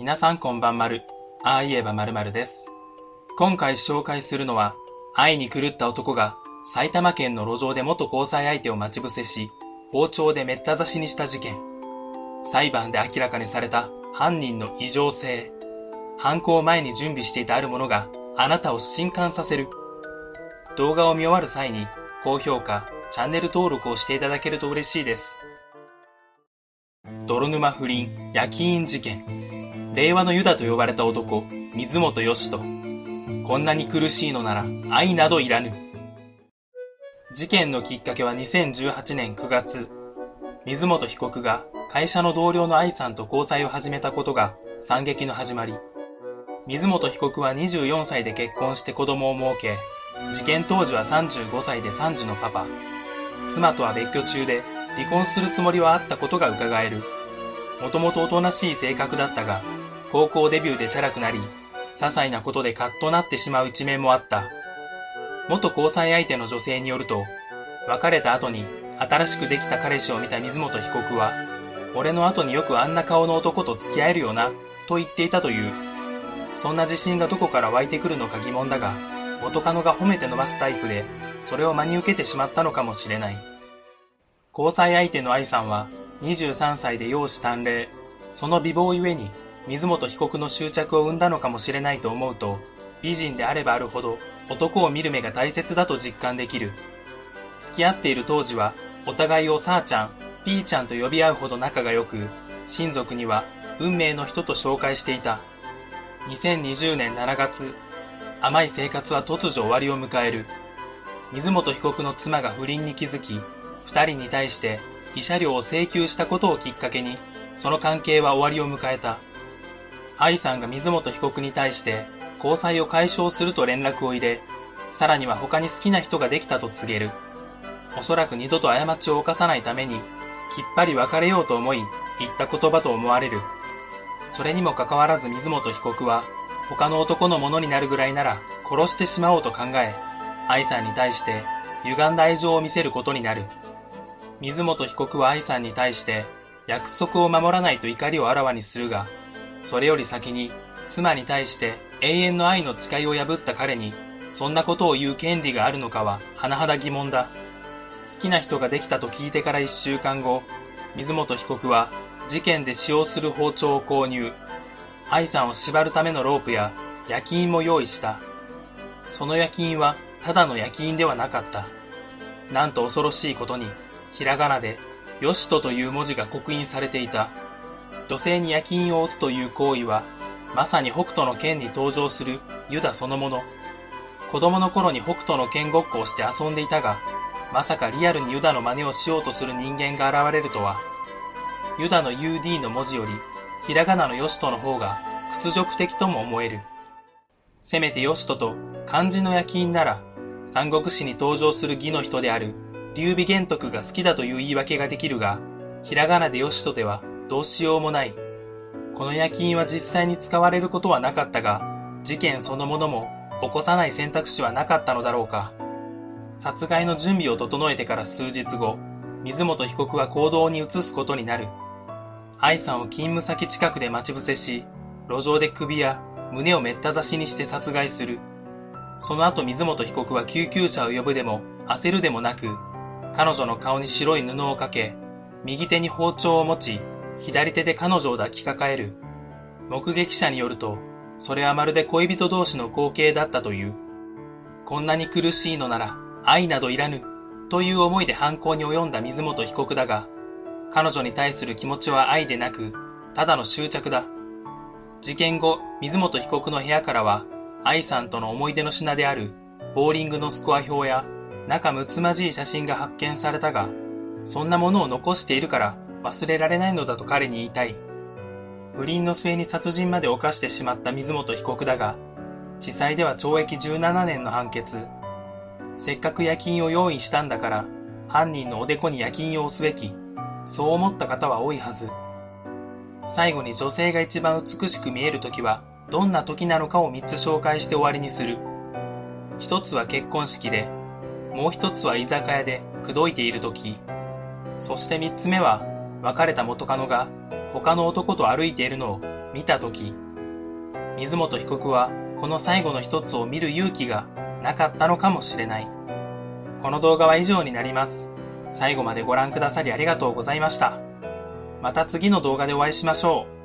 皆さんこんばんまる。ああ言えばまるまるです。今回紹介するのは、愛に狂った男が埼玉県の路上で元交際相手を待ち伏せし、包丁でめった刺しにした事件。裁判で明らかにされた犯人の異常性。犯行前に準備していたあるものがあなたを震撼させる。動画を見終わる際に高評価、チャンネル登録をしていただけると嬉しいです。泥沼不倫、焼き印事件。令和のユダと呼ばれた男、水本義人。こんなに苦しいのなら愛などいらぬ。事件のきっかけは2018年9月、水本被告が会社の同僚の愛さんと交際を始めたことが惨劇の始まり。水本被告は24歳で結婚して子供を設け、事件当時は35歳で3児のパパ。妻とは別居中で離婚するつもりはあったことが伺える。もともとおとなしい性格だったが、高校デビューでチャラくなり、些細なことでカッとなってしまう一面もあった。元交際相手の女性によると、別れた後に新しくできた彼氏を見た水本被告は、俺の後によくあんな顔の男と付き合えるよな、と言っていたという。そんな自信がどこから湧いてくるのか疑問だが、元カノが褒めて伸ばすタイプで、それを真に受けてしまったのかもしれない。交際相手の愛さんは、23歳で容姿端麗。その美貌ゆえに、水本被告の執着を生んだのかもしれないと思うと、美人であればあるほど、男を見る目が大切だと実感できる。付き合っている当時は、お互いをさーちゃん、ピーちゃんと呼び合うほど仲が良く、親族には、運命の人と紹介していた。2020年7月、甘い生活は突如終わりを迎える。水本被告の妻が不倫に気づき、二人に対して慰謝料を請求したことをきっかけに、その関係は終わりを迎えた。愛さんが水本被告に対して交際を解消すると連絡を入れ、さらには他に好きな人ができたと告げる。おそらく二度と過ちを犯さないために、きっぱり別れようと思い、言った言葉と思われる。それにもかかわらず水本被告は、他の男のものになるぐらいなら殺してしまおうと考え、愛さんに対して歪んだ愛情を見せることになる。水本被告は愛さんに対して約束を守らないと怒りをあらわにするが、それより先に妻に対して永遠の愛の誓いを破った彼にそんなことを言う権利があるのかは甚だ疑問だ。好きな人ができたと聞いてから一週間後、水本被告は事件で使用する包丁を購入。愛さんを縛るためのロープや焼き印も用意した。その焼き印はただの焼き印ではなかった。なんと恐ろしいことに、ひらがなで、よしとという文字が刻印されていた。女性に焼き印を押すという行為は、まさに北斗の剣に登場するユダそのもの。子供の頃に北斗の剣ごっこをして遊んでいたが、まさかリアルにユダの真似をしようとする人間が現れるとは。ユダの UD の文字より、ひらがなのヨシトの方が屈辱的とも思える。せめてヨシトと漢字の焼き印なら、三国志に登場する義の人である劉備玄徳が好きだという言い訳ができるが、ひらがなでヨシトではどうしようもない。この焼き印は実際に使われることはなかったが、事件そのものも起こさない選択肢はなかったのだろうか。殺害の準備を整えてから数日後、水本被告は行動に移すことになる。愛さんを勤務先近くで待ち伏せし、路上で首や胸をめった刺しにして殺害する。その後水本被告は救急車を呼ぶでも焦るでもなく、彼女の顔に白い布をかけ、右手に包丁を持ち、左手で彼女を抱きかかえる。目撃者によると、それはまるで恋人同士の光景だったという。こんなに苦しいのなら、愛などいらぬ、という思いで犯行に及んだ水本被告だが、彼女に対する気持ちは愛でなく、ただの執着だ。事件後、水本被告の部屋からは、愛さんとの思い出の品である、ボーリングのスコア表や、仲睦まじい写真が発見されたが、そんなものを残しているから忘れられないのだと彼に言いたい。不倫の末に殺人まで犯してしまった水本被告だが、地裁では懲役17年の判決。せっかく夜勤を用意したんだから、犯人のおでこに夜勤を押すべき。そう思った方は多いはず。最後に女性が一番美しく見える時は、どんな時なのかを3つ紹介して終わりにする。一つは結婚式で、もう一つは居酒屋で口説いている時。そして三つ目は、別れた元カノが他の男と歩いているのを見たとき、水本被告はこの最後の一つを見る勇気がなかったのかもしれない。この動画は以上になります。最後までご覧くださりありがとうございました。また次の動画でお会いしましょう。